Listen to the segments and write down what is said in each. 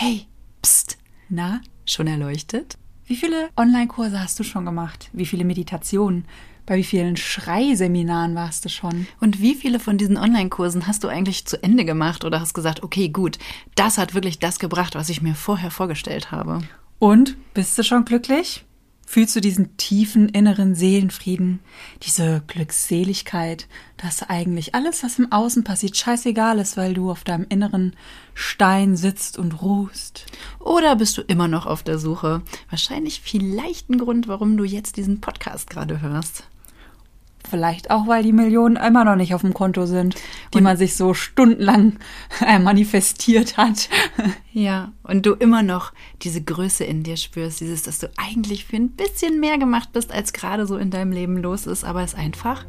Hey, pst, na, schon erleuchtet? Wie viele Online-Kurse hast du schon gemacht? Wie viele Meditationen? Bei wie vielen Schreiseminaren warst du schon? Und wie viele von diesen Online-Kursen hast du eigentlich zu Ende gemacht oder hast gesagt, okay, gut, das hat wirklich das gebracht, was ich mir vorher vorgestellt habe? Und bist du schon glücklich? Fühlst du diesen tiefen inneren Seelenfrieden, diese Glückseligkeit, dass eigentlich alles, was im Außen passiert, scheißegal ist, weil du auf deinem inneren Stein sitzt und ruhst? Oder bist du immer noch auf der Suche? Wahrscheinlich vielleicht ein Grund, warum du jetzt diesen Podcast gerade hörst. Vielleicht auch, weil die Millionen immer noch nicht auf dem Konto sind, die und man sich so stundenlang äh, manifestiert hat. Ja, und du immer noch diese Größe in dir spürst, dieses, dass du eigentlich für ein bisschen mehr gemacht bist, als gerade so in deinem Leben los ist, aber es einfach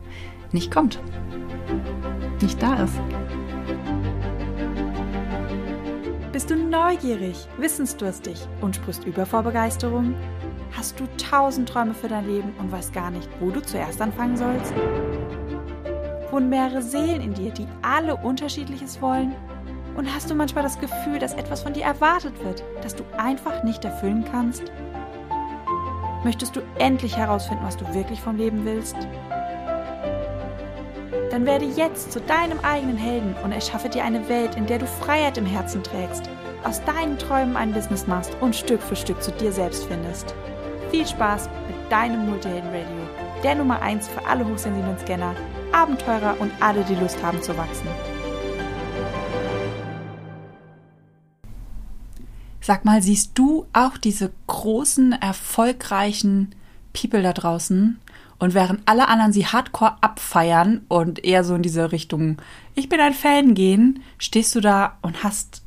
nicht kommt. Nicht da ist. Bist du neugierig, wissensdurstig und sprichst über vor Begeisterung? Hast du tausend Träume für dein Leben und weißt gar nicht, wo du zuerst anfangen sollst? Wohnen mehrere Seelen in dir, die alle unterschiedliches wollen? Und hast du manchmal das Gefühl, dass etwas von dir erwartet wird, das du einfach nicht erfüllen kannst? Möchtest du endlich herausfinden, was du wirklich vom Leben willst? Dann werde jetzt zu deinem eigenen Helden und erschaffe dir eine Welt, in der du Freiheit im Herzen trägst, aus deinen Träumen ein Business machst und Stück für Stück zu dir selbst findest. Viel Spaß mit deinem Multihelden Radio, der Nummer 1 für alle hochsensiblen Scanner, Abenteurer und alle, die Lust haben zu wachsen. Sag mal, siehst du auch diese großen, erfolgreichen People da draußen? Und während alle anderen sie hardcore abfeiern und eher so in diese Richtung, ich bin ein Fan gehen, stehst du da und hast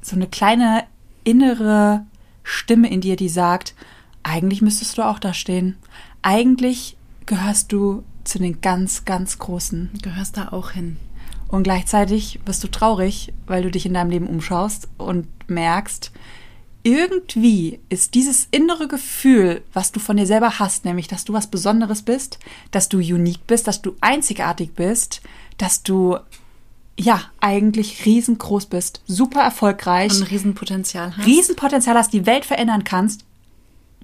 so eine kleine innere Stimme in dir, die sagt, eigentlich müsstest du auch da stehen. Eigentlich gehörst du zu den ganz, ganz Großen. Gehörst da auch hin. Und gleichzeitig wirst du traurig, weil du dich in deinem Leben umschaust und merkst, irgendwie ist dieses innere Gefühl, was du von dir selber hast, nämlich, dass du was Besonderes bist, dass du unique bist, dass du einzigartig bist, dass du ja, eigentlich riesengroß bist, super erfolgreich. Und ein Riesenpotenzial hast. Riesenpotenzial hast, die Welt verändern kannst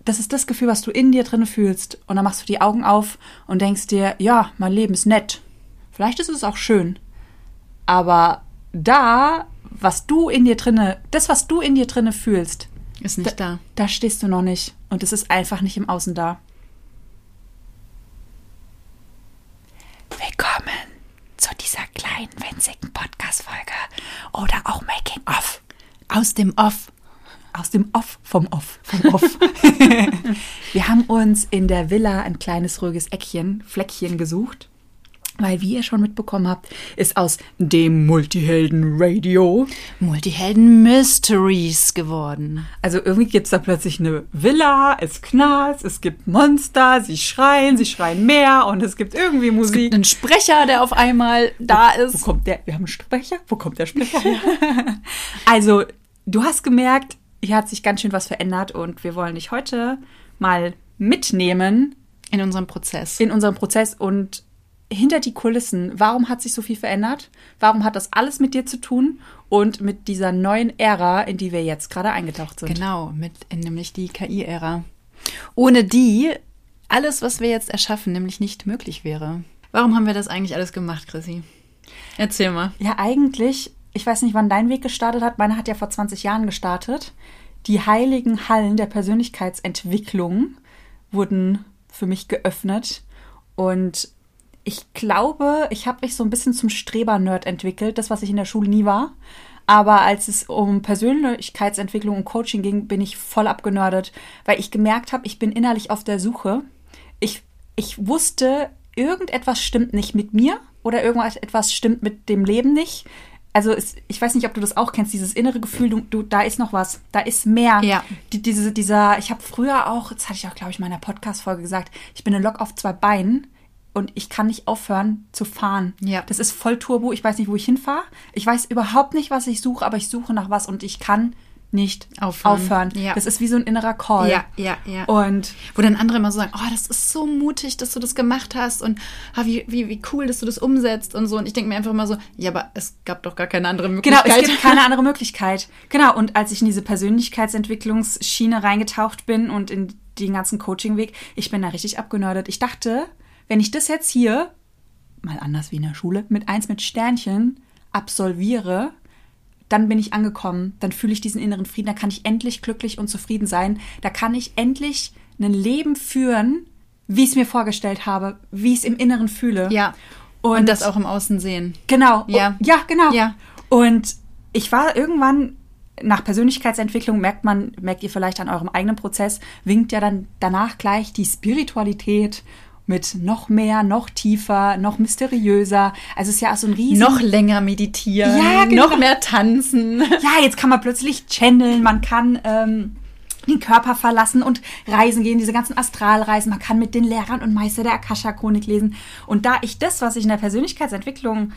das ist das Gefühl, was du in dir drin fühlst. Und dann machst du die Augen auf und denkst dir, ja, mein Leben ist nett. Vielleicht ist es auch schön. Aber da, was du in dir drinne, das, was du in dir drinne fühlst, ist nicht da, da. Da stehst du noch nicht. Und es ist einfach nicht im Außen da. Willkommen zu dieser kleinen, winzigen Podcast-Folge oder auch Making of. Aus dem Off aus dem Off vom Off vom Off. wir haben uns in der Villa ein kleines ruhiges Eckchen, Fleckchen gesucht. Weil, wie ihr schon mitbekommen habt, ist aus dem Multihelden Radio Multihelden Mysteries geworden. Also irgendwie gibt es da plötzlich eine Villa, es knallt, es gibt Monster, sie schreien, sie schreien mehr und es gibt irgendwie Musik. Es gibt einen Sprecher, der auf einmal da wo, ist. Wo kommt der? Wir haben einen Sprecher? Wo kommt der Sprecher her? also, du hast gemerkt, hier hat sich ganz schön was verändert und wir wollen dich heute mal mitnehmen. In unserem Prozess. In unserem Prozess und hinter die Kulissen. Warum hat sich so viel verändert? Warum hat das alles mit dir zu tun und mit dieser neuen Ära, in die wir jetzt gerade eingetaucht sind? Genau, mit nämlich die KI-Ära. Ohne die alles, was wir jetzt erschaffen, nämlich nicht möglich wäre. Warum haben wir das eigentlich alles gemacht, Chrissy? Erzähl mal. Ja, eigentlich ich weiß nicht, wann dein Weg gestartet hat. Meine hat ja vor 20 Jahren gestartet. Die heiligen Hallen der Persönlichkeitsentwicklung wurden für mich geöffnet. Und ich glaube, ich habe mich so ein bisschen zum Streber-Nerd entwickelt, das, was ich in der Schule nie war. Aber als es um Persönlichkeitsentwicklung und Coaching ging, bin ich voll abgenördet, weil ich gemerkt habe, ich bin innerlich auf der Suche. Ich, ich wusste, irgendetwas stimmt nicht mit mir oder irgendetwas stimmt mit dem Leben nicht also es, ich weiß nicht, ob du das auch kennst, dieses innere Gefühl, du, du da ist noch was, da ist mehr. Ja. Die, diese, dieser, ich habe früher auch, das hatte ich auch, glaube ich, in meiner Podcast-Folge gesagt, ich bin eine Lok auf zwei Beinen und ich kann nicht aufhören zu fahren. Ja. Das ist voll Turbo, ich weiß nicht, wo ich hinfahre. Ich weiß überhaupt nicht, was ich suche, aber ich suche nach was und ich kann nicht Aufhören. aufhören. Ja. Das ist wie so ein innerer Call. Ja, ja, ja. Und Wo dann andere immer so sagen, oh, das ist so mutig, dass du das gemacht hast und ah, wie, wie, wie cool, dass du das umsetzt und so. Und ich denke mir einfach immer so, ja, aber es gab doch gar keine andere Genau, Möglichkeit. es gibt keine andere Möglichkeit. Genau, und als ich in diese Persönlichkeitsentwicklungsschiene reingetaucht bin und in den ganzen Coaching-Weg, ich bin da richtig abgenördet. Ich dachte, wenn ich das jetzt hier, mal anders wie in der Schule, mit eins mit Sternchen absolviere, dann bin ich angekommen, dann fühle ich diesen inneren Frieden, da kann ich endlich glücklich und zufrieden sein, da kann ich endlich ein Leben führen, wie ich es mir vorgestellt habe, wie ich es im Inneren fühle. ja. Und, das auch im Außen sehen. Genau. Ja. Ja, genau. Ja. Und ich war irgendwann nach Persönlichkeitsentwicklung merkt man, merkt ihr vielleicht an eurem eigenen Prozess, winkt ja dann danach gleich die Spiritualität mit noch mehr, noch tiefer, noch mysteriöser. Also es ist ja auch so ein riesen Noch länger meditieren, Ja, genau. noch mehr tanzen. ja, jetzt kann man plötzlich channeln, man kann ähm, den Körper verlassen und reisen gehen, diese ganzen Astralreisen. Man kann mit den Lehrern und Meister der Akasha-Chronik lesen. Und da ich das, was ich in der Persönlichkeitsentwicklung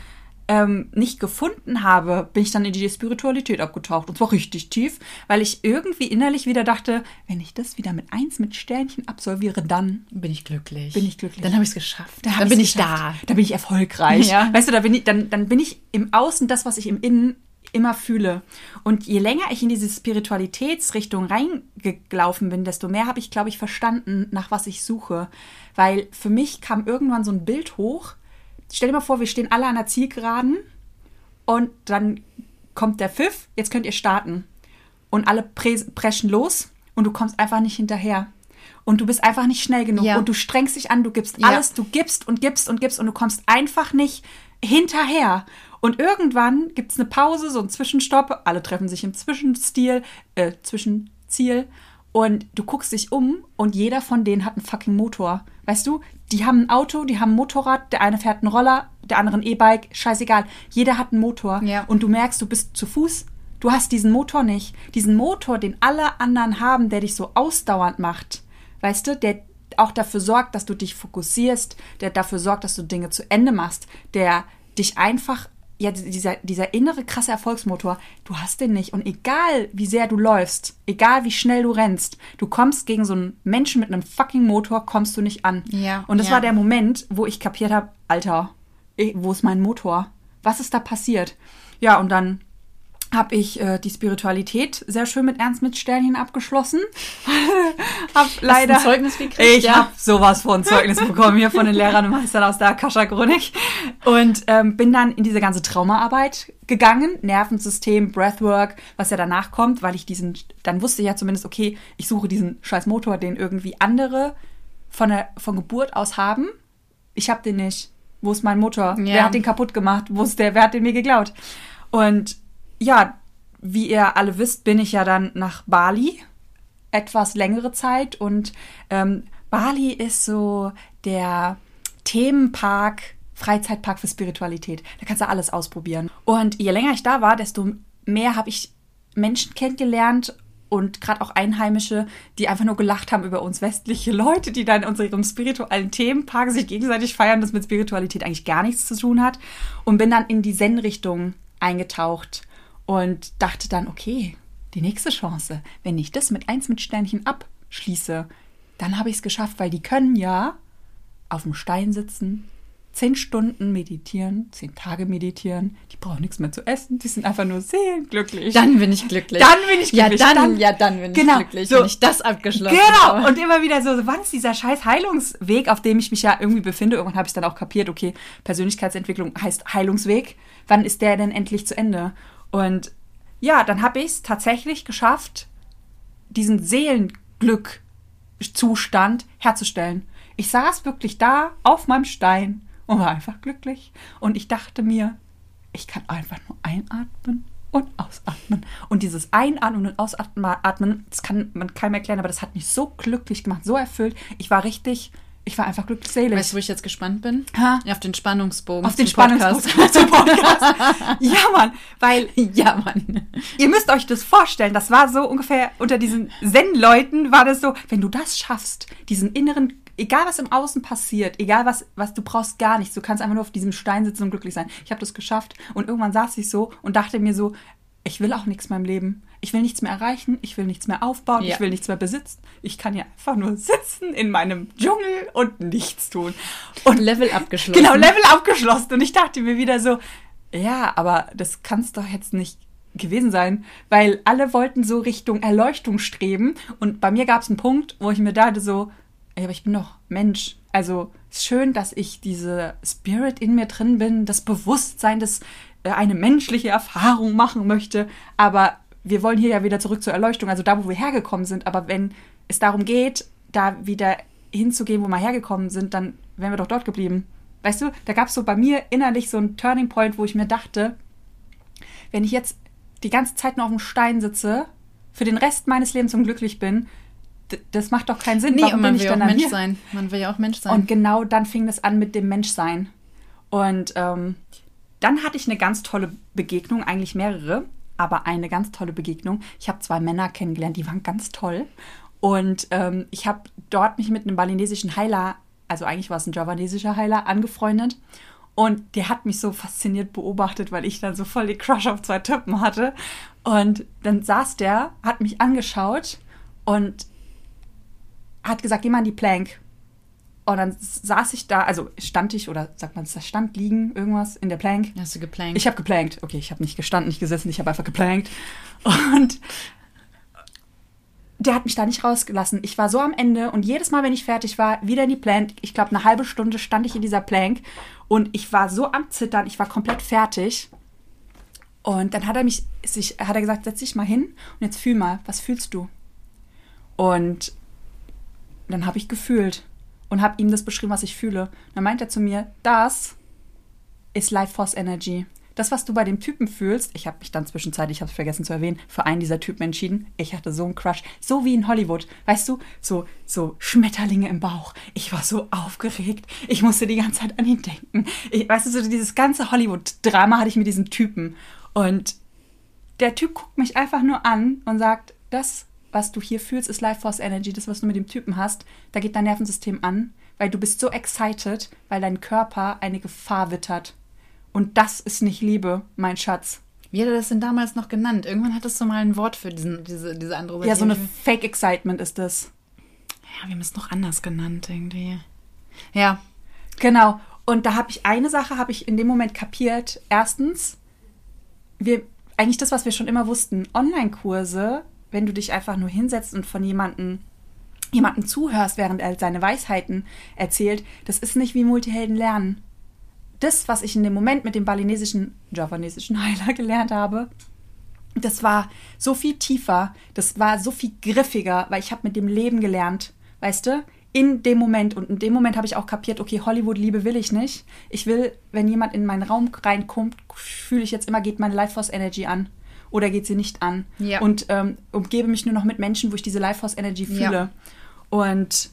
ähm, nicht gefunden habe, bin ich dann in die Spiritualität abgetaucht. Und zwar richtig tief, weil ich irgendwie innerlich wieder dachte, wenn ich das wieder mit eins mit Sternchen absolviere, dann Bin ich glücklich. Bin ich glücklich. Dann habe ich es geschafft. hab dann bin ich geschafft. Da bin ich erfolgreich. Ja. Weißt du, da bin ich, dann, dann bin ich im Außen das, was ich im Innen immer fühle. Und je länger ich in diese Spiritualitätsrichtung reingelaufen bin, desto mehr habe ich, glaube ich, verstanden, nach was ich suche. Weil für mich kam irgendwann so ein Bild hoch. Stell dir mal vor, wir stehen alle an der Zielgeraden und dann kommt der Pfiff, jetzt könnt ihr starten. Und alle pre preschen los und du kommst einfach nicht hinterher. Und du bist einfach nicht schnell genug. Ja. Und du strengst dich an, du gibst Ja. alles, du gibst und gibst und gibst und du kommst einfach nicht hinterher. Und irgendwann gibt es eine Pause, so einen Zwischenstopp. Alle treffen sich im Zwischenstil, äh, Zwischenziel. Und du guckst dich um und jeder von denen hat einen fucking Motor. Weißt du, die haben ein Auto, die haben ein Motorrad, der eine fährt einen Roller, der andere ein E-Bike, scheißegal. Jeder hat einen Motor. Ja. Und du merkst, du bist zu Fuß. Du hast diesen Motor nicht. Diesen Motor, den alle anderen haben, der dich so ausdauernd macht. Weißt du, der auch dafür sorgt, dass du dich fokussierst, der dafür sorgt, dass du Dinge zu Ende machst, der dich einfach, ja, dieser, dieser innere krasse Erfolgsmotor, du hast den nicht. Und egal wie sehr du läufst, egal wie schnell du rennst, du kommst gegen so einen Menschen mit einem fucking Motor, kommst du nicht an. Ja, Und das ja. war der Moment, wo ich kapiert habe, Alter, wo ist mein Motor? Was ist da passiert? Ja, und dann habe ich äh, die Spiritualität sehr schön mit Ernst mit Sternchen abgeschlossen. hab leider ein Zeugnis gekriegt? Ich Ja. habe sowas von Zeugnis bekommen hier von den Lehrern und Meistern aus der Akasha Chronik und ähm, bin dann in diese ganze Traumaarbeit gegangen, Nervensystem, Breathwork, was ja danach kommt, weil ich diesen dann wusste ich ja zumindest okay, ich suche diesen scheiß Motor, den irgendwie andere von der von Geburt aus haben. Ich habe den nicht. Wo ist mein Motor? Ja. Wer hat den kaputt gemacht? Wo ist der? Wer hat den mir geklaut? Und ja, wie ihr alle wisst, bin ich ja dann nach Bali etwas längere Zeit und ähm, Bali ist so der Themenpark, Freizeitpark für Spiritualität. Da kannst du alles ausprobieren. Und je länger ich da war, desto mehr habe ich Menschen kennengelernt und gerade auch Einheimische, die einfach nur gelacht haben über uns westliche Leute, die dann in unserem spirituellen Themenpark sich gegenseitig feiern, das mit Spiritualität eigentlich gar nichts zu tun hat. Und bin dann in die Zen-Richtung eingetaucht und dachte dann, okay, die nächste Chance, wenn ich das mit eins mit Sternchen abschließe, dann habe ich es geschafft, weil die können ja auf dem Stein sitzen, zehn Stunden meditieren, zehn Tage meditieren, die brauchen nichts mehr zu essen, die sind einfach nur seelenglücklich. Dann bin ich glücklich. Dann bin ich glücklich. Ja, dann, Dann- ja, dann bin Genau, ich glücklich, so. wenn ich das abgeschlossen Genau, habe. und immer wieder so, wann ist dieser scheiß Heilungsweg, auf dem ich mich ja irgendwie befinde? Irgendwann habe ich dann auch kapiert, okay, Persönlichkeitsentwicklung heißt Heilungsweg. Wann ist der denn endlich zu Ende? Und ja, dann habe ich es tatsächlich geschafft, diesen Seelenglück-Zustand herzustellen. Ich saß wirklich da auf meinem Stein und war einfach glücklich. Und ich dachte mir, ich kann einfach nur einatmen und ausatmen. Und dieses Einatmen und Ausatmen, das kann man keinem erklären, aber das hat mich so glücklich gemacht, so erfüllt. Ich war richtig, ich war einfach glücklich selig. Weißt du, wo ich jetzt gespannt bin? Ha? Auf den Spannungsbogen. auf den. Spannungsbogen zum Podcast. ja, Mann, weil ja, Mann. ihr müsst euch das vorstellen, das war so ungefähr unter diesen Zen-Leuten war das so, wenn du das schaffst, diesen inneren, egal was im Außen passiert, egal was, was du brauchst gar nichts, du kannst einfach nur auf diesem Stein sitzen und glücklich sein. Ich habe das geschafft und irgendwann saß ich so und dachte mir so, ich will auch nichts in meinem Leben. Ich will nichts mehr erreichen, ich will nichts mehr aufbauen, Ja. ich will nichts mehr besitzen. Ich kann hier einfach nur sitzen in meinem Dschungel und nichts tun. Und Level abgeschlossen. Genau, Level abgeschlossen. Und ich dachte mir wieder so, ja, aber das kann es doch jetzt nicht gewesen sein, weil alle wollten so Richtung Erleuchtung streben. Und bei mir gab es einen Punkt, wo ich mir dachte so, ey, aber ich bin doch Mensch. Also ist schön, dass ich diese Spirit in mir drin bin, das Bewusstsein, das äh, eine menschliche Erfahrung machen möchte. Aber wir wollen hier ja wieder zurück zur Erleuchtung, also da, wo wir hergekommen sind. Aber wenn es darum geht, da wieder hinzugehen, wo wir hergekommen sind, dann wären wir doch dort geblieben. Weißt du, da gab es so bei mir innerlich so einen Turning Point, wo ich mir dachte, wenn ich jetzt die ganze Zeit nur auf dem Stein sitze, für den Rest meines Lebens unglücklich bin, das macht doch keinen Sinn. Nee, Warum und man will auch dann dann Mensch hier? sein. Man will ja auch Mensch sein. Und genau dann fing das an mit dem Menschsein. Und ähm, dann hatte ich eine ganz tolle Begegnung, eigentlich mehrere, aber eine ganz tolle Begegnung. Ich habe zwei Männer kennengelernt, die waren ganz toll. Und ähm, ich habe dort mich mit einem balinesischen Heiler, also eigentlich war es ein javanesischer Heiler, angefreundet. Und der hat mich so fasziniert beobachtet, weil ich dann so voll die Crush auf zwei Typen hatte. Und dann saß der, hat mich angeschaut und hat gesagt, geh mal in die Plank. Und dann saß ich da, also stand ich, oder sagt man, da stand liegen, irgendwas in der Plank. Hast du geplankt? Ich habe geplankt. Okay, ich habe nicht gestanden, nicht gesessen, ich habe einfach geplankt. Und der hat mich da nicht rausgelassen. Ich war so am Ende und jedes Mal, wenn ich fertig war, wieder in die Plank. Ich glaube, eine halbe Stunde stand ich in dieser Plank und ich war so am Zittern, ich war komplett fertig. Und dann hat er mich, sich, hat er gesagt, setz dich mal hin und jetzt fühl mal, was fühlst du? Und dann habe ich gefühlt und habe ihm das beschrieben, was ich fühle. dann meint er zu mir, das ist Life Force Energy. Das, was du bei dem Typen fühlst, ich habe mich dann zwischenzeitlich, ich habe es vergessen zu erwähnen, für einen dieser Typen entschieden. Ich hatte so einen Crush, so wie in Hollywood, weißt du, so so Schmetterlinge im Bauch. Ich war so aufgeregt, ich musste die ganze Zeit an ihn denken. Ich, weißt du, so dieses ganze Hollywood-Drama hatte ich mit diesem Typen und der Typ guckt mich einfach nur an und sagt, das, was du hier fühlst, ist Life Force Energy, das, was du mit dem Typen hast, da geht dein Nervensystem an, weil du bist so excited, weil dein Körper eine Gefahr wittert. Und das ist nicht Liebe, mein Schatz. Wie hat er das denn damals noch genannt? Irgendwann hattest du mal ein Wort für diesen, diese, diese andere. Ja, so eine Fake Excitement ist das. Ja, wir haben es noch anders genannt irgendwie. Ja, Genau. Und da habe ich eine Sache, habe ich in dem Moment kapiert. Erstens, wir, eigentlich das, was wir schon immer wussten, Online-Kurse, wenn du dich einfach nur hinsetzt und von jemandem jemanden zuhörst, während er seine Weisheiten erzählt, das ist nicht wie Multihelden lernen. Das, was ich in dem Moment mit dem balinesischen, javanesischen Heiler gelernt habe, das war so viel tiefer, das war so viel griffiger, weil ich habe mit dem Leben gelernt, weißt du? In dem Moment und in dem Moment habe ich auch kapiert, okay, Hollywood-Liebe will ich nicht. Ich will, wenn jemand in meinen Raum reinkommt, fühle ich jetzt immer, geht meine Life Force Energy an oder geht sie nicht an. Ja. Und ähm, umgebe mich nur noch mit Menschen, wo ich diese Life Force Energy fühle. Ja. Und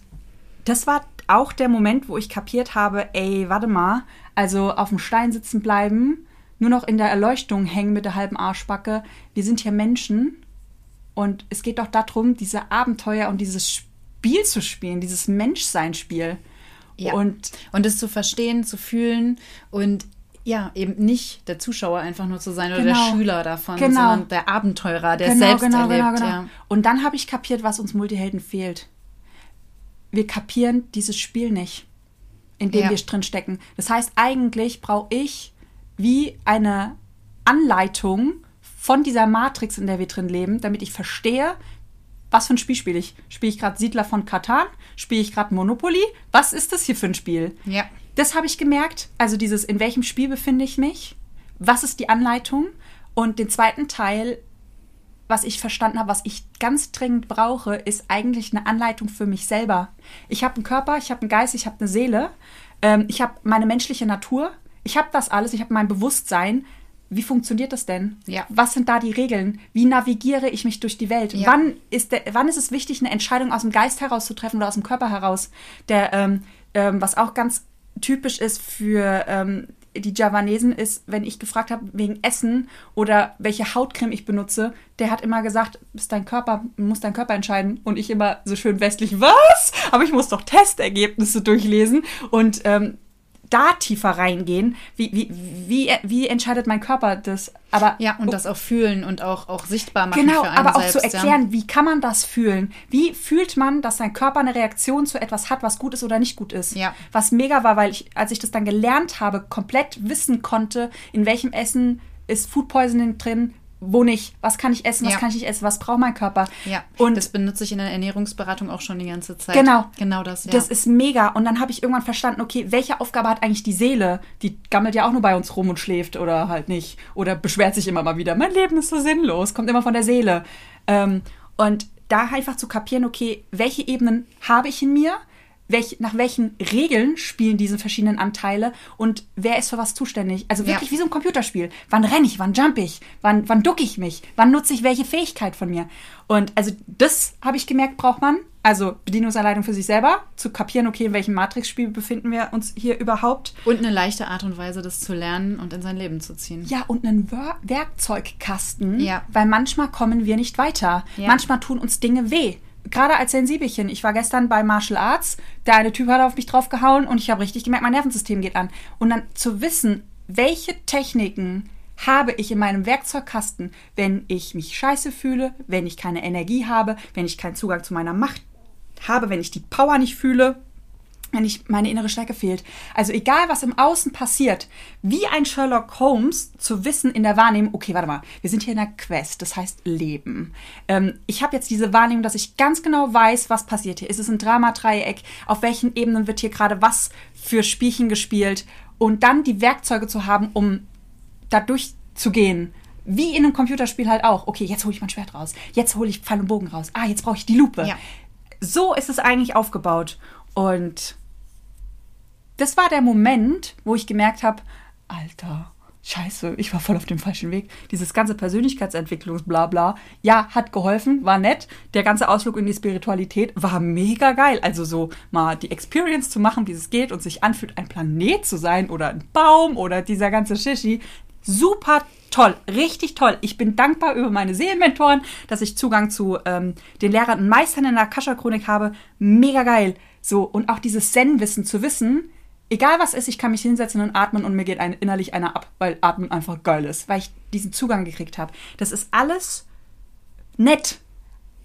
das war auch der Moment, wo ich kapiert habe, ey, warte mal, also auf dem Stein sitzen bleiben, nur noch in der Erleuchtung hängen mit der halben Arschbacke. Wir sind hier Menschen und es geht doch darum, diese Abenteuer und dieses Spiel zu spielen, dieses Menschsein-Spiel. Ja. Und Und es zu verstehen, zu fühlen und ja, eben nicht der Zuschauer einfach nur zu sein oder Genau. der Schüler davon, Genau. sondern der Abenteurer, der es selbst erlebt. Ja. Und dann habe ich kapiert, was uns Multihelden fehlt. Wir kapieren dieses Spiel nicht, in dem Ja. wir drin stecken. Das heißt, eigentlich brauche ich wie eine Anleitung von dieser Matrix, in der wir drin leben, damit ich verstehe, was für ein Spiel spiele ich. Spiele ich gerade Siedler von Katan? Spiele ich gerade Monopoly? Was ist das hier für ein Spiel? Ja. Das habe ich gemerkt. Also dieses, in welchem Spiel befinde ich mich? Was ist die Anleitung? Und den zweiten Teil, was ich verstanden habe, was ich ganz dringend brauche, ist eigentlich eine Anleitung für mich selber. Ich habe einen Körper, ich habe einen Geist, ich habe eine Seele, ähm, ich habe meine menschliche Natur, ich habe das alles, ich habe mein Bewusstsein. Wie funktioniert das denn? Ja. Was sind da die Regeln? Wie navigiere ich mich durch die Welt? Ja. Wann, ist der, wann ist es wichtig, eine Entscheidung aus dem Geist heraus zu treffen oder aus dem Körper heraus? Der, ähm, ähm, was auch ganz typisch ist für ähm, die Javanesen ist, wenn ich gefragt habe wegen Essen oder welche Hautcreme ich benutze, der hat immer gesagt, ist dein Körper, muss dein Körper entscheiden. Und ich immer so schön westlich, was? Aber ich muss doch Testergebnisse durchlesen. Und ähm, da tiefer reingehen. Wie, wie, wie, wie entscheidet mein Körper das? Aber Ja, und das auch fühlen und auch, auch sichtbar machen Genau, für einen aber auch selbst, zu erklären, wie kann man das fühlen? Wie fühlt man, dass sein Körper eine Reaktion zu etwas hat, was gut ist oder nicht gut ist? Ja. Was mega war, weil ich, als ich das dann gelernt habe, komplett wissen konnte, in welchem Essen ist Food Poisoning drin, wo nicht, was kann ich essen, was Ja. kann ich nicht essen, was braucht mein Körper? Ja, Und das benutze ich in der Ernährungsberatung auch schon die ganze Zeit. Genau. Genau das, ja. Das ist mega. Und dann habe ich irgendwann verstanden, okay, welche Aufgabe hat eigentlich die Seele? Die gammelt ja auch nur bei uns rum und schläft oder halt nicht. Oder beschwert sich immer mal wieder. Mein Leben ist so sinnlos. Kommt immer von der Seele. Ähm, und da einfach zu kapieren, okay, welche Ebenen habe ich in mir? Welch, nach welchen Regeln spielen diese verschiedenen Anteile und wer ist für was zuständig? Also wirklich Ja. wie so ein Computerspiel. Wann renne ich? Wann jump ich? Wann, wann ducke ich mich? Wann nutze ich welche Fähigkeit von mir? Und also das habe ich gemerkt, braucht man. Also Bedienungsanleitung für sich selber, zu kapieren, okay, in welchem Matrix-Spiel befinden wir uns hier überhaupt. und eine leichte Art und Weise, das zu lernen und in sein Leben zu ziehen. Ja, und einen Wer Werkzeugkasten, Ja. weil manchmal kommen wir nicht weiter. Ja. Manchmal tun uns Dinge weh. Gerade als Sensibelchen. Ich war gestern bei Martial Arts, der eine Typ hat auf mich draufgehauen und ich habe richtig gemerkt, mein Nervensystem geht an. Und dann zu wissen, welche Techniken habe ich in meinem Werkzeugkasten, wenn ich mich scheiße fühle, wenn ich keine Energie habe, wenn ich keinen Zugang zu meiner Macht habe, wenn ich die Power nicht fühle, wenn ich meine innere Stärke fehlt. Also egal, was im Außen passiert, wie ein Sherlock Holmes zu wissen in der Wahrnehmung, okay, warte mal, wir sind hier in einer Quest, das heißt Leben. Ähm, ich habe jetzt diese Wahrnehmung, dass ich ganz genau weiß, was passiert hier. Ist es ein Dramadreieck? Auf welchen Ebenen wird hier gerade was für Spielchen gespielt? Und dann die Werkzeuge zu haben, um da durchzugehen. Wie in einem Computerspiel halt auch. Okay, jetzt hole ich mein Schwert raus. Jetzt hole ich Pfeil und Bogen raus. Ah, jetzt brauche ich die Lupe. Ja. So ist es eigentlich aufgebaut. Und das war der Moment, wo ich gemerkt habe, Alter, scheiße, ich war voll auf dem falschen Weg. Dieses ganze Persönlichkeitsentwicklungsblabla, ja, hat geholfen, war nett. Der ganze Ausflug in die Spiritualität war mega geil. Also so mal die Experience zu machen, wie es geht und sich anfühlt, ein Planet zu sein oder ein Baum oder dieser ganze Shishi. Super toll, richtig toll. Ich bin dankbar über meine Seelenmentoren, dass ich Zugang zu ähm, den Lehrern und Meistern in der Akasha-Chronik habe. Mega geil. So, und auch dieses Zen-Wissen zu wissen, egal was ist, ich kann mich hinsetzen und atmen und mir geht ein, innerlich einer ab, weil Atmen einfach geil ist, weil ich diesen Zugang gekriegt habe. Das ist alles nett,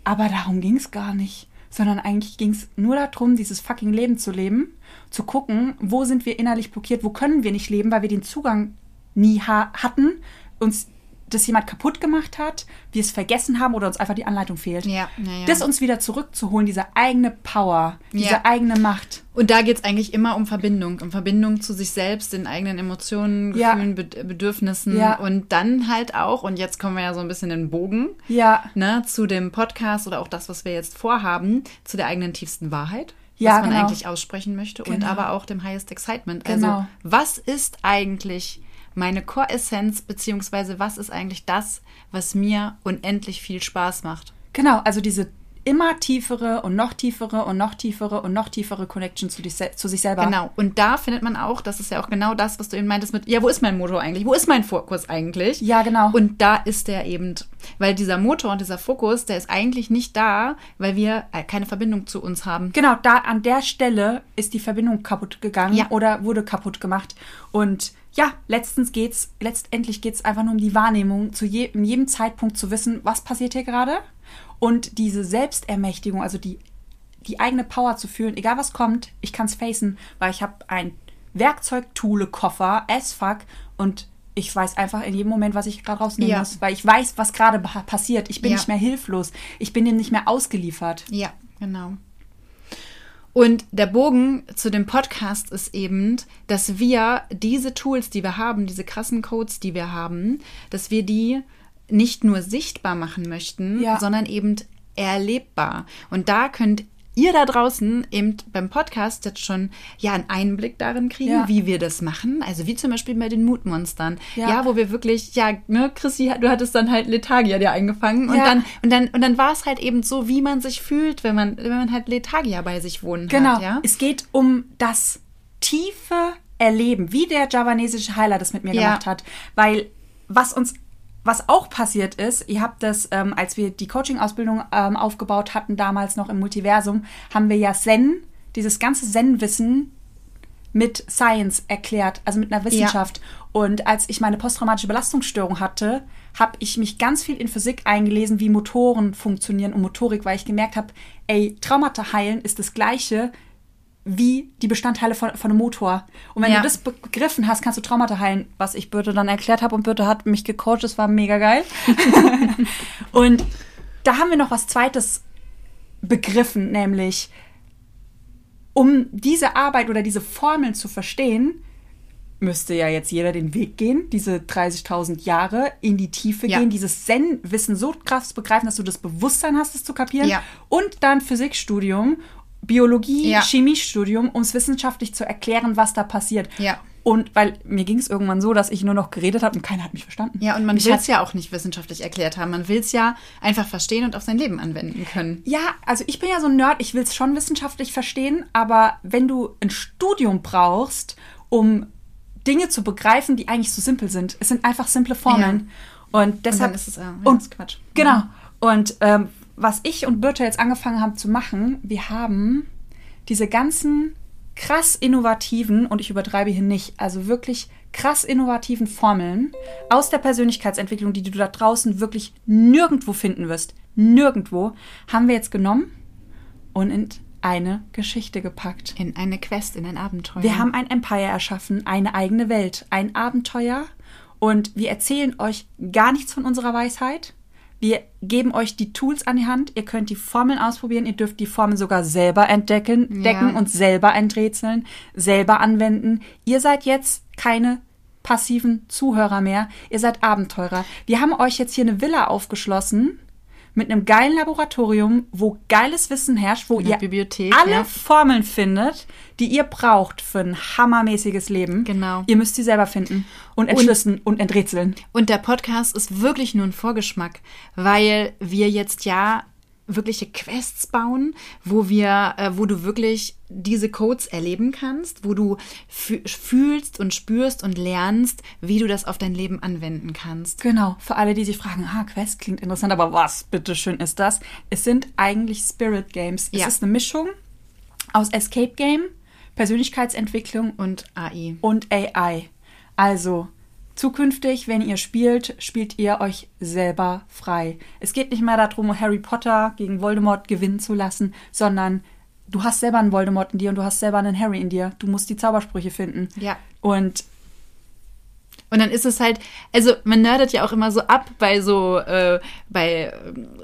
aber darum ging es gar nicht. Sondern eigentlich ging es nur darum, dieses fucking Leben zu leben, zu gucken, wo sind wir innerlich blockiert, wo können wir nicht leben, weil wir den Zugang nie ha hatten, uns das jemand kaputt gemacht hat, wir es vergessen haben oder uns einfach die Anleitung fehlt. Ja, ja, ja. Das uns wieder zurückzuholen, diese eigene Power, diese eigene Macht. Und da geht es eigentlich immer um Verbindung, um Verbindung zu sich selbst, den eigenen Emotionen. Gefühlen, Bed Bedürfnissen und dann halt auch, und jetzt kommen wir ja so ein bisschen in den Bogen, ne, zu dem Podcast oder auch das, was wir jetzt vorhaben, zu der eigenen tiefsten Wahrheit, Ja, was man genau. eigentlich aussprechen möchte und Genau. aber auch dem Highest Excitement. Genau. Also, was ist eigentlich meine Core-Essenz, beziehungsweise was ist eigentlich das, was mir unendlich viel Spaß macht? Genau, also diese immer tiefere und noch tiefere und noch tiefere und noch tiefere Connection zu, dich, zu sich selber. Genau. Und da findet man auch, das ist ja auch genau das, was du eben meintest mit, ja, wo ist mein Motor eigentlich? Wo ist mein Fokus eigentlich? Ja, genau. Und da ist der eben, weil dieser Motor und dieser Fokus, der ist eigentlich nicht da, weil wir äh, keine Verbindung zu uns haben. Genau, da an der Stelle ist die Verbindung kaputt gegangen Ja. oder wurde kaputt gemacht. Und ja, letztens geht's, letztendlich geht's einfach nur um die Wahrnehmung, zu je, in jedem Zeitpunkt zu wissen, was passiert hier gerade. Und diese Selbstermächtigung, also die, die eigene Power zu fühlen, egal was kommt, ich kann's facen, weil ich habe ein Werkzeug-Toole-Koffer, as fuck, und ich weiß einfach in jedem Moment, was ich gerade rausnehmen Ja. muss, weil ich weiß, was gerade pa- passiert. Ich bin Ja. nicht mehr hilflos. Ich bin dem nicht mehr ausgeliefert. Ja, genau. Und der Bogen zu dem Podcast ist eben, dass wir diese Tools, die wir haben, diese krassen Codes, die wir haben, dass wir die nicht nur sichtbar machen möchten, Ja. sondern eben erlebbar. Und da könnt ihr da draußen eben beim Podcast jetzt schon ja einen Einblick darin kriegen, Ja. wie wir das machen. Also wie zum Beispiel bei den Mutmonstern. Ja. Ja, wo wir wirklich, ja, ne, Chrissy, du hattest dann halt Lethargia dir eingefangen und Ja. dann und dann und dann war es halt eben so, wie man sich fühlt, wenn man wenn man halt Lethargia bei sich wohnen Genau. hat, ja. Es geht um das tiefe Erleben, wie der javanesische Heiler das mit mir gemacht hat. Weil was uns, was auch passiert ist, ihr habt das, ähm, als wir die Coaching-Ausbildung ähm, aufgebaut hatten, damals noch im Multiversum, haben wir ja Zen, dieses ganze Zen-Wissen mit Science erklärt, also mit einer Wissenschaft. Und als ich meine posttraumatische Belastungsstörung hatte, habe ich mich ganz viel in Physik eingelesen, wie Motoren funktionieren und Motorik, weil ich gemerkt habe, ey, Traumata heilen ist das Gleiche wie die Bestandteile von, von einem Motor. Und wenn Ja. du das begriffen hast, kannst du Traumata heilen, was ich Birte dann erklärt habe. Und Birte hat mich gecoacht, das war mega geil. und da haben wir noch was Zweites begriffen, nämlich um diese Arbeit oder diese Formeln zu verstehen, müsste ja jetzt jeder den Weg gehen, diese 30.000 Jahre in die Tiefe Ja. gehen, dieses Zen-Wissen so krass begreifen, dass du das Bewusstsein hast, es zu kapieren. Ja. Und dann Physikstudium, Biologie, Ja. Chemiestudium, um es wissenschaftlich zu erklären, was da passiert. Ja. Und weil mir ging es irgendwann so, dass ich nur noch geredet habe und keiner hat mich verstanden. Ja, und man will es ja auch nicht wissenschaftlich erklärt haben. Man will es ja einfach verstehen und auf sein Leben anwenden können. Ja, also ich bin ja so ein Nerd, ich will es schon wissenschaftlich verstehen, aber wenn du ein Studium brauchst, um Dinge zu begreifen, die eigentlich so simpel sind, es sind einfach simple Formeln. Und deshalb ist es, äh, ja, und ist Quatsch. Genau. Und ähm, was ich und Birte jetzt angefangen haben zu machen, wir haben diese ganzen krass innovativen, und ich übertreibe hier nicht, also wirklich krass innovativen Formeln aus der Persönlichkeitsentwicklung, die du da draußen wirklich nirgendwo finden wirst, nirgendwo, haben wir jetzt genommen und in eine Geschichte gepackt. In eine Quest, in ein Abenteuer. Wir haben ein Empire erschaffen, eine eigene Welt, ein Abenteuer und wir erzählen euch gar nichts von unserer Weisheit. Wir geben euch die Tools an die Hand. Ihr könnt die Formeln ausprobieren. Ihr dürft die Formeln sogar selber entdecken, Ja. decken und selber enträtseln, selber anwenden. Ihr seid jetzt keine passiven Zuhörer mehr. Ihr seid Abenteurer. Wir haben euch jetzt hier eine Villa aufgeschlossen mit einem geilen Laboratorium, wo geiles Wissen herrscht, wo ihr Bibliothek, alle ja. Formeln findet, die ihr braucht für ein hammermäßiges Leben. Genau. Ihr müsst sie selber finden und entschlüsseln und, enträtseln. Und der Podcast ist wirklich nur ein Vorgeschmack, weil wir jetzt ja wirkliche Quests bauen, wo wir, äh, wo du wirklich diese Codes erleben kannst, wo du fü- fühlst und spürst und lernst, wie du das auf dein Leben anwenden kannst. Genau, für alle, die sich fragen, ah, Quest klingt interessant, aber was bitteschön ist das? Es sind eigentlich Spirit Games. Es Ja. ist eine Mischung aus Escape Game, Persönlichkeitsentwicklung Und AI. und AI. Also zukünftig, wenn ihr spielt, spielt ihr euch selber frei. Es geht nicht mehr darum, Harry Potter gegen Voldemort gewinnen zu lassen, sondern du hast selber einen Voldemort in dir und du hast selber einen Harry in dir. Du musst die Zaubersprüche finden. Ja. Und Und dann ist es halt, also man nerdet ja auch immer so ab bei so, äh, bei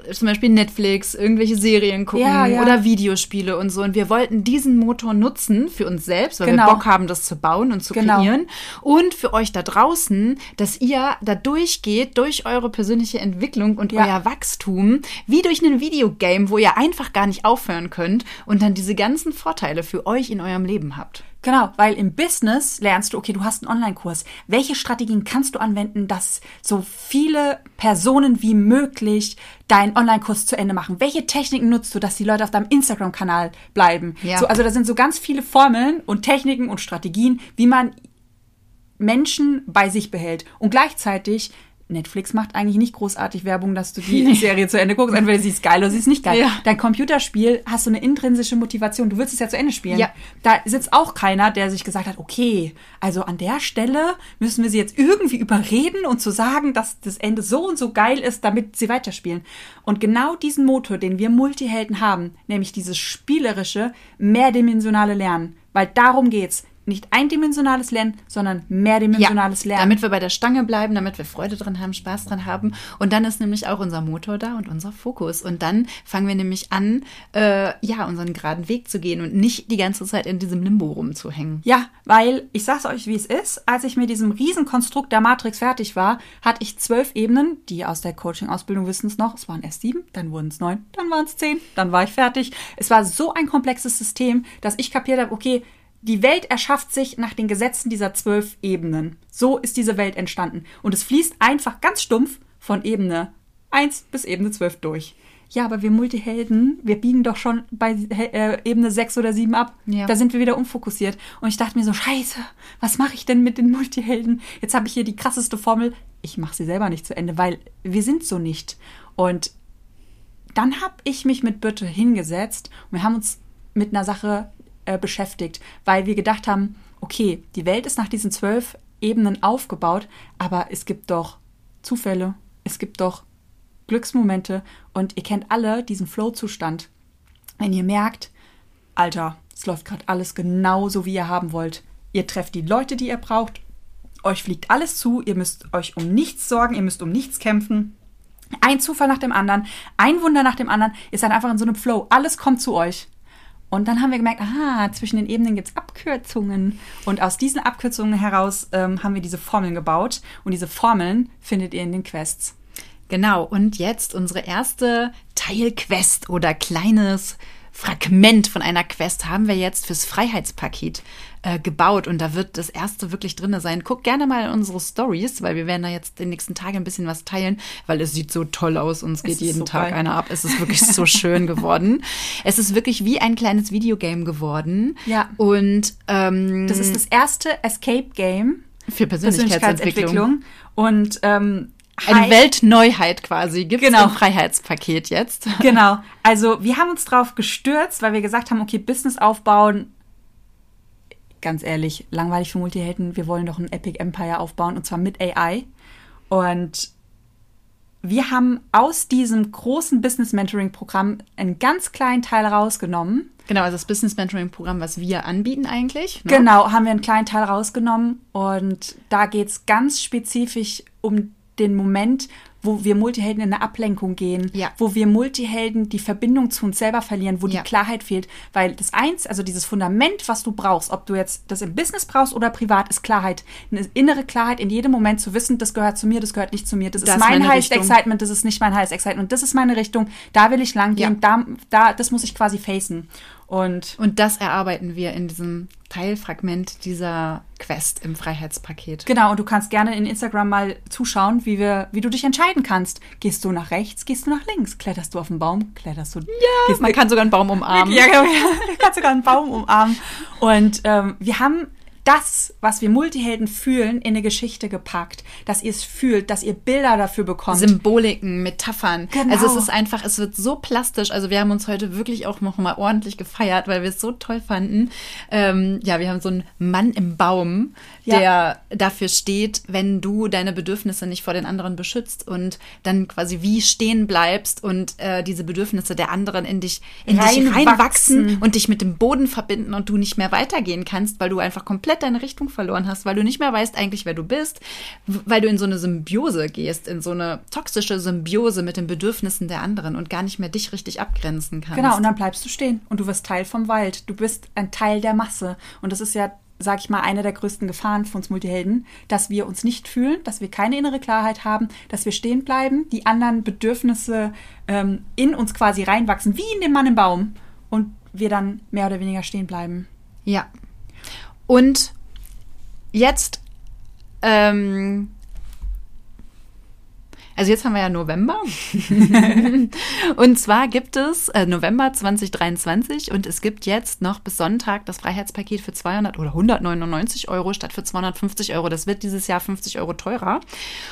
äh, zum Beispiel Netflix, irgendwelche Serien gucken Ja, ja. oder Videospiele und so. Und wir wollten diesen Motor nutzen für uns selbst, weil Genau. wir Bock haben, das zu bauen und zu Genau. kreieren. Und für euch da draußen, dass ihr da durchgeht, durch eure persönliche Entwicklung und Ja. euer Wachstum, wie durch ein Videogame, wo ihr einfach gar nicht aufhören könnt und dann diese ganzen Vorteile für euch in eurem Leben habt. Genau, weil im Business lernst du, okay, du hast einen Online-Kurs. Welche Strategien kannst du anwenden, dass so viele Personen wie möglich deinen Online-Kurs zu Ende machen? Welche Techniken nutzt du, dass die Leute auf deinem Instagram-Kanal bleiben? Ja. So, also da sind so ganz viele Formeln und Techniken und Strategien, wie man Menschen bei sich behält. Und gleichzeitig, Netflix macht eigentlich nicht großartig Werbung, dass du die Serie zu Ende guckst. Entweder sie ist geil oder sie ist nicht geil. Ja. Dein Computerspiel hast du eine intrinsische Motivation. Du willst es ja zu Ende spielen. Ja. Da sitzt auch keiner, der sich gesagt hat, okay, also an der Stelle müssen wir sie jetzt irgendwie überreden und zu sagen, dass das Ende so und so geil ist, damit sie weiterspielen. Und genau diesen Motor, den wir Multihelden haben, nämlich dieses spielerische, mehrdimensionale Lernen, weil darum geht's. Nicht eindimensionales Lernen, sondern mehrdimensionales Lernen. Damit wir bei der Stange bleiben, damit wir Freude dran haben, Spaß dran haben. Und dann ist nämlich auch unser Motor da und unser Fokus. Und dann fangen wir nämlich an, äh, ja, unseren geraden Weg zu gehen und nicht die ganze Zeit in diesem Limbo rumzuhängen. Ja, weil ich sag's euch, wie es ist. Als ich mit diesem Riesenkonstrukt der Matrix fertig war, hatte ich zwölf Ebenen. Die aus der Coaching-Ausbildung wissen es noch. Es waren erst sieben, dann wurden es neun, dann waren es zehn, dann war ich fertig. Es war so ein komplexes System, dass ich kapiert habe, okay, die Welt erschafft sich nach den Gesetzen dieser zwölf Ebenen. So ist diese Welt entstanden. Und es fließt einfach ganz stumpf von Ebene 1 bis Ebene 12 durch. Ja, aber wir Multihelden, wir biegen doch schon bei äh, Ebene 6 oder 7 ab. Ja. Da sind wir wieder unfokussiert. Und ich dachte mir so, scheiße, was mache ich denn mit den Multihelden? Jetzt habe ich hier die krasseste Formel. Ich mache sie selber nicht zu Ende, weil wir sind so nicht. Und dann habe ich mich mit Birte hingesetzt und wir haben uns mit einer Sache äh, beschäftigt, weil wir gedacht haben, okay, die Welt ist nach diesen zwölf Ebenen aufgebaut, aber es gibt doch Zufälle, es gibt doch Glücksmomente und ihr kennt alle diesen Flow-Zustand. Wenn ihr merkt, Alter, es läuft gerade alles genauso, wie ihr haben wollt. Ihr trefft die Leute, die ihr braucht. Euch fliegt alles zu. Ihr müsst euch um nichts sorgen. Ihr müsst um nichts kämpfen. Ein Zufall nach dem anderen. Ein Wunder nach dem anderen. Ihr seid einfach in so einem Flow. Alles kommt zu euch. Und dann haben wir gemerkt, aha, zwischen den Ebenen gibt es Abkürzungen. Und aus diesen Abkürzungen heraus ähm, haben wir diese Formeln gebaut. Und diese Formeln findet ihr in den Quests. Genau, und jetzt unsere erste Teilquest oder kleines Fragment von einer Quest haben wir jetzt fürs Freiheitspaket äh, gebaut und da wird das erste wirklich drin sein. Guck gerne mal in unsere Stories, weil wir werden da jetzt den nächsten Tagen ein bisschen was teilen, weil es sieht so toll aus und es geht jeden so Tag geil. einer ab. Es ist wirklich so schön geworden. Es ist wirklich wie ein kleines Videogame geworden. Ja. Und ähm, das ist das erste Escape Game für Persönlichkeitsentwicklung. Persönlichkeitsentwicklung. Und ähm, eine Weltneuheit quasi gibt es genau. im Freiheitspaket jetzt. Genau. Also wir haben uns drauf gestürzt, weil wir gesagt haben, okay, Business aufbauen, ganz ehrlich, langweilig für Multihelden. Wir wollen doch ein Epic Empire aufbauen und zwar mit AI. Und wir haben aus diesem großen Business Mentoring Programm einen ganz kleinen Teil rausgenommen. Genau, also das Business Mentoring Programm, was wir anbieten eigentlich. Ne? Genau, haben wir einen kleinen Teil rausgenommen und da geht es ganz spezifisch um den Moment, wo wir Multihelden in eine Ablenkung gehen, ja. wo wir Multihelden die Verbindung zu uns selber verlieren, wo ja. die Klarheit fehlt. Weil das eins, also dieses Fundament, was du brauchst, ob du jetzt das im Business brauchst oder privat, ist Klarheit. Eine innere Klarheit in jedem Moment zu wissen, das gehört zu mir, das gehört nicht zu mir. Das, das ist mein Highest Excitement, das ist nicht mein Highest Excitement. Das ist meine Richtung, da will ich lang gehen, ja. da, da, das muss ich quasi facen. Und, und das erarbeiten wir in diesem Teilfragment dieser Quest im Freiheitspaket. Genau, und du kannst gerne in Instagram mal zuschauen, wie, wir, wie du dich entscheiden kannst. Gehst du nach rechts, gehst du nach links? Kletterst du auf den Baum? Kletterst du. Ja, man kann sogar einen Baum umarmen. Ja, genau, ja, du kannst sogar einen Baum umarmen. Und ähm, wir haben das, was wir Multihelden fühlen, in eine Geschichte gepackt, dass ihr es fühlt, dass ihr Bilder dafür bekommt. Symboliken, Metaphern. Genau. Also es ist einfach, es wird so plastisch. Also wir haben uns heute wirklich auch noch mal ordentlich gefeiert, weil wir es so toll fanden. Ähm, ja, wir haben so einen Mann im Baum, ja. der dafür steht, wenn du deine Bedürfnisse nicht vor den anderen beschützt und dann quasi wie stehen bleibst und äh, diese Bedürfnisse der anderen in dich, in reinwachsen. dich reinwachsen und dich mit dem Boden verbinden und du nicht mehr weitergehen kannst, weil du einfach komplett komplett deine Richtung verloren hast, weil du nicht mehr weißt eigentlich, wer du bist, weil du in so eine Symbiose gehst, in so eine toxische Symbiose mit den Bedürfnissen der anderen und gar nicht mehr dich richtig abgrenzen kannst. Genau, und dann bleibst du stehen und du wirst Teil vom Wald. Du bist ein Teil der Masse. Und das ist ja sag ich mal, eine der größten Gefahren für uns Multihelden, dass wir uns nicht fühlen, dass wir keine innere Klarheit haben, dass wir stehen bleiben, die anderen Bedürfnisse ähm, in uns quasi reinwachsen, wie in dem Mann im Baum, und wir dann mehr oder weniger stehen bleiben. Ja, und jetzt, ähm, also jetzt haben wir ja November. und zwar gibt es äh, November 2023 und es gibt jetzt noch bis Sonntag das Freiheitspaket für 200 oder 199 Euro statt für 250 Euro. Das wird dieses Jahr 50 Euro teurer.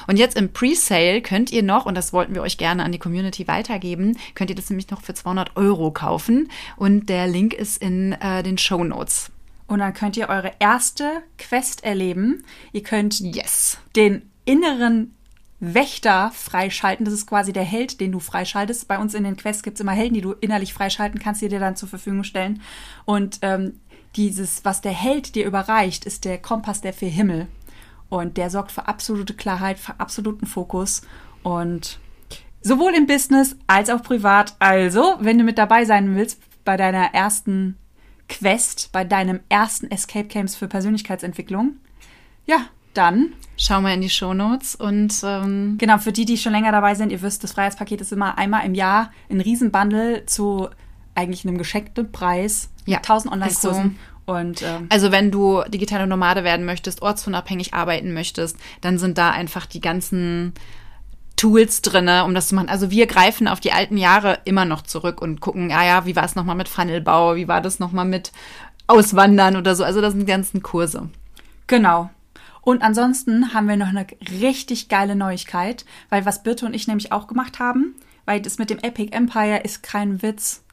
Und jetzt im Presale könnt ihr noch, und das wollten wir euch gerne an die Community weitergeben, könnt ihr das nämlich noch für 200 Euro kaufen. Und der Link ist in äh, den Show Notes. Und dann könnt ihr eure erste Quest erleben. Ihr könnt yes. den inneren Wächter freischalten. Das ist quasi der Held, den du freischaltest. Bei uns in den Quests gibt es immer Helden, die du innerlich freischalten kannst, die dir dann zur Verfügung stellen. Und ähm, dieses, was der Held dir überreicht, ist der Kompass der vier Himmel. Und der sorgt für absolute Klarheit, für absoluten Fokus. Und sowohl im Business als auch privat. Also, wenn du mit dabei sein willst bei deiner ersten Quest bei deinem ersten Escape Games für Persönlichkeitsentwicklung, ja, dann. Schau mal in die Show Notes und. Ähm genau, für die, die schon länger dabei sind, ihr wisst, das Freiheitspaket ist immer einmal im Jahr ein Riesenbundle zu eigentlich einem geschenkten Preis. Ja. 1000 Online-Kursen. Und, ähm, also wenn du digitale Nomade werden möchtest, ortsunabhängig arbeiten möchtest, dann sind da einfach die ganzen Tools drinne, um das zu machen. Also wir greifen auf die alten Jahre immer noch zurück und gucken, ja, ja, wie war es nochmal mit Funnelbau, wie war das nochmal mit Auswandern oder so. Also das sind die ganzen Kurse. Genau. Und ansonsten haben wir noch eine richtig geile Neuigkeit, weil was Birte und ich nämlich auch gemacht haben, weil das mit dem Epic Empire ist kein Witz.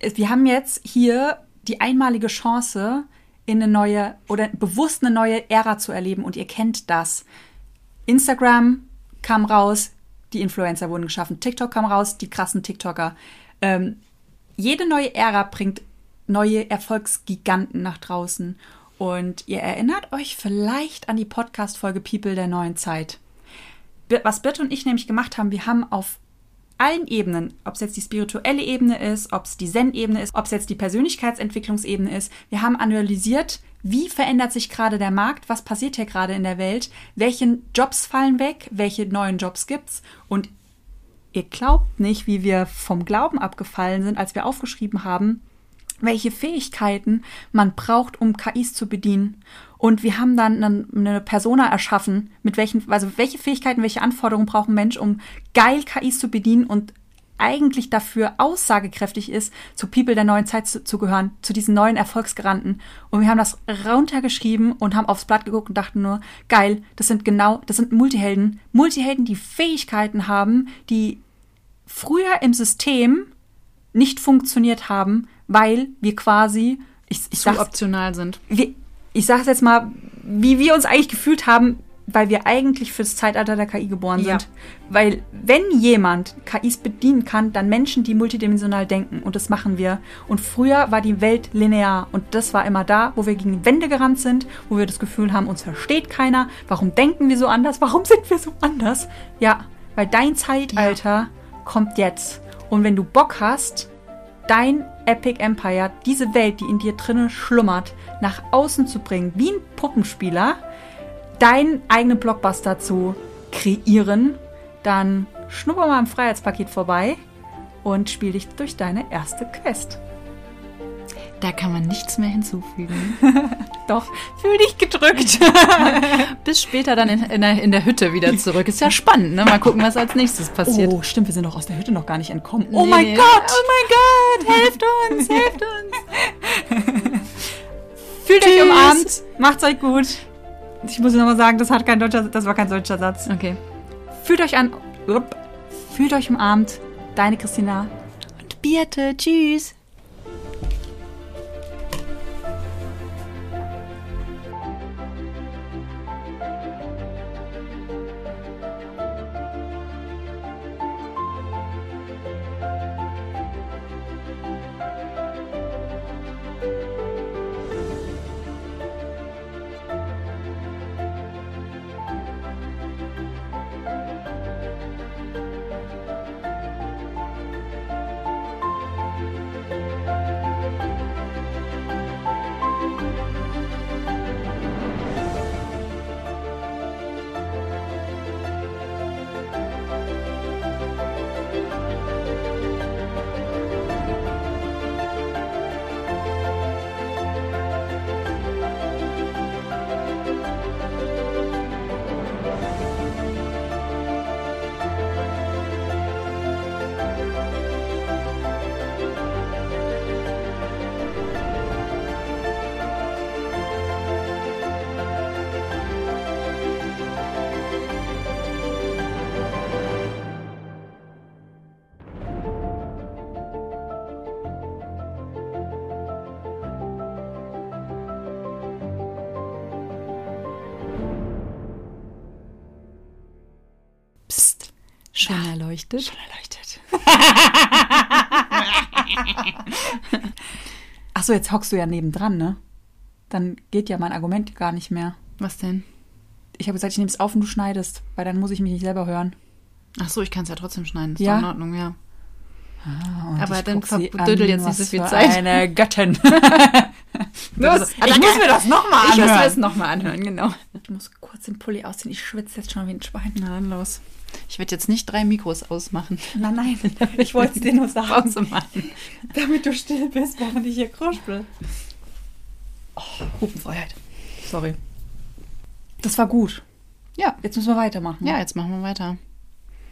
Wir haben jetzt hier die einmalige Chance, in eine neue oder bewusst eine neue Ära zu erleben und ihr kennt das. Instagram kam raus, die Influencer wurden geschaffen, TikTok kam raus, die krassen TikToker. Ähm, jede neue Ära bringt neue Erfolgsgiganten nach draußen. Und ihr erinnert euch vielleicht an die Podcast-Folge People der neuen Zeit. Was Birte und ich nämlich gemacht haben, wir haben auf allen Ebenen, ob es jetzt die spirituelle Ebene ist, ob es die Zen-Ebene ist, ob es jetzt die Persönlichkeitsentwicklungsebene ist, wir haben analysiert, wie verändert sich gerade der Markt, was passiert hier gerade in der Welt, welche Jobs fallen weg, welche neuen Jobs gibt's. Und ihr glaubt nicht, wie wir vom Glauben abgefallen sind, als wir aufgeschrieben haben, welche Fähigkeiten man braucht, um KIs zu bedienen. Und wir haben dann eine Persona erschaffen, mit welchen, also welche Fähigkeiten, welche Anforderungen braucht ein Mensch, um geil KIs zu bedienen und eigentlich dafür aussagekräftig ist, zu People der neuen Zeit zu, zu, gehören, zu diesen neuen Erfolgsgaranten. Und wir haben das runtergeschrieben und haben aufs Blatt geguckt und dachten nur, geil, das sind genau, das sind Multihelden. Multihelden, die Fähigkeiten haben, die früher im System nicht funktioniert haben, weil wir quasi, ich, ich zu optional sind. Wir, ich sage es jetzt mal, wie wir uns eigentlich gefühlt haben, weil wir eigentlich fürs Zeitalter der KI geboren sind. Ja. Weil wenn jemand KIs bedienen kann, dann Menschen, die multidimensional denken. Und das machen wir. Und früher war die Welt linear. Und das war immer da, wo wir gegen Wände gerannt sind, wo wir das Gefühl haben, uns versteht keiner. Warum denken wir so anders? Warum sind wir so anders? Ja, weil dein Zeitalter ja. kommt jetzt. Und wenn du Bock hast, dein Epic Empire, diese Welt, die in dir drinnen schlummert, nach außen zu bringen, wie ein Puppenspieler, deinen eigenen Blockbuster zu kreieren, dann schnupper mal im Freiheitspaket vorbei und spiel dich durch deine erste Quest. Da kann man nichts mehr hinzufügen. Doch, fühl dich gedrückt. Bis später dann in, in, der, in, der, Hütte wieder zurück. Ist ja spannend, ne? Mal gucken, was als nächstes passiert. Oh, stimmt, wir sind doch aus der Hütte noch gar nicht entkommen. Oh nee, mein. Gott! Oh mein Gott! Helft uns, helft uns! Fühlt Tschüss. euch umarmt, macht's euch gut. Ich muss nochmal sagen, das, hat kein deutscher, das war kein deutscher Satz. Okay. Fühlt euch an. Fühlt euch umarmt. Deine Christina. Und Birte. Tschüss. Schon erleuchtet? Schon erleuchtet. Achso, jetzt hockst du ja nebendran, ne? Dann geht ja mein Argument gar nicht mehr. Was denn? Ich habe gesagt, ich nehme es auf und du schneidest, weil dann muss ich mich nicht selber hören. Ach so, ich kann es ja trotzdem schneiden. Ist ja. in Ordnung, ja. Ah, Aber dann verdüdel jetzt nicht so viel Zeit. Eine Göttin. Los, ich muss mir das nochmal anhören. Ich muss mir das nochmal anhören, genau. Ich muss kurz den Pulli ausziehen. Ich schwitze jetzt schon wie ein Schwein. Na, dann los. Ich werde jetzt nicht drei Mikros ausmachen. Nein, nein, ich wollte es dir nur sagen. Damit du still bist, während ich hier kruspel. Oh, Hupenfreiheit. Sorry. Das war gut. Ja. Jetzt müssen wir weitermachen. Ja, jetzt machen wir weiter.